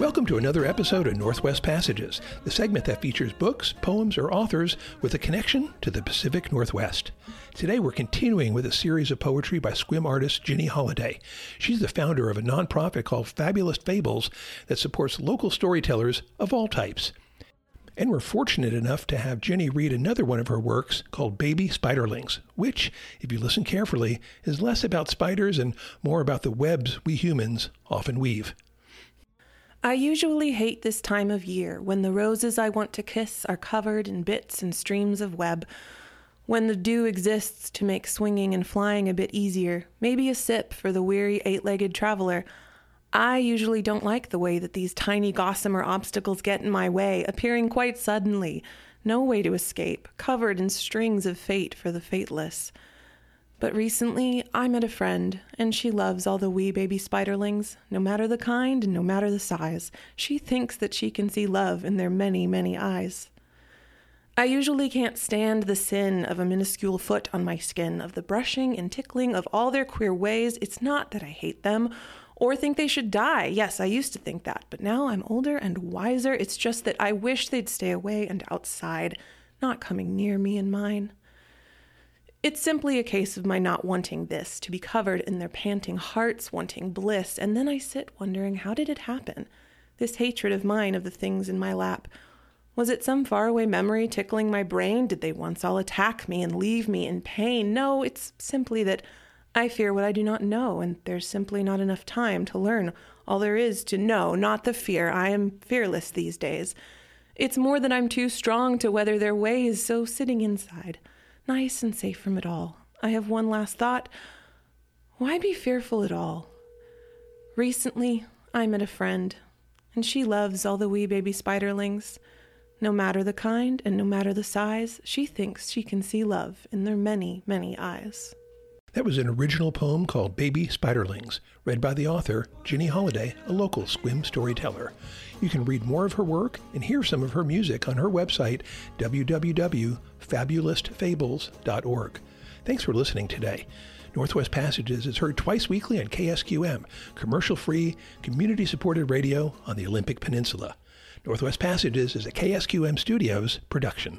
Welcome to another episode of Northwest Passages, the segment that features books, poems, or authors with a connection to the Pacific Northwest. Today we're continuing with a series of poetry by Sequim artist Ginny Holladay. She's the founder of a nonprofit called Fabulist Fables that supports local storytellers of all types. And we're fortunate enough to have Ginny read another one of her works called Baby Spiderlings, which, if you listen carefully, is less about spiders and more about the webs we humans often weave. I usually hate this time of year when the roses I want to kiss are covered in bits and streams of web. When the dew exists to make swinging and flying a bit easier, maybe a sip for the weary eight legged traveler. I usually don't like the way that these tiny gossamer obstacles get in my way, appearing quite suddenly, no way to escape, covered in strings of fate for the fateless. But recently, I met a friend, and she loves all the wee baby spiderlings, no matter the kind and no matter the size. She thinks that she can see love in their many, many eyes. I usually can't stand the sin of a minuscule foot on my skin, of the brushing and tickling of all their queer ways. It's not that I hate them or think they should die. Yes, I used to think that, but now I'm older and wiser. It's just that I wish they'd stay away and outside, not coming near me and mine. It's simply a case of my not wanting this, to be covered in their panting hearts, wanting bliss, and then I sit wondering how did it happen? This hatred of mine of the things in my lap. Was it some faraway memory tickling my brain? Did they once all attack me and leave me in pain? No, it's simply that I fear what I do not know, and there's simply not enough time to learn all there is to know, not the fear. I am fearless these days. It's more that I'm too strong to weather their ways, so sitting inside nice and safe from it all. I have one last thought. Why be fearful at all? Recently, I met a friend, and she loves all the wee baby spiderlings. No matter the kind and no matter the size, she thinks she can see love in their many, many eyes. That was an original poem called Baby Spiderlings, read by the author, Ginny Holladay, a local Sequim storyteller. You can read more of her work and hear some of her music on her website, www.fabulistfables.org. Thanks for listening today. Northwest Passages is heard twice weekly on KSQM, commercial free, community supported radio on the Olympic Peninsula. Northwest Passages is a KSQM Studios production.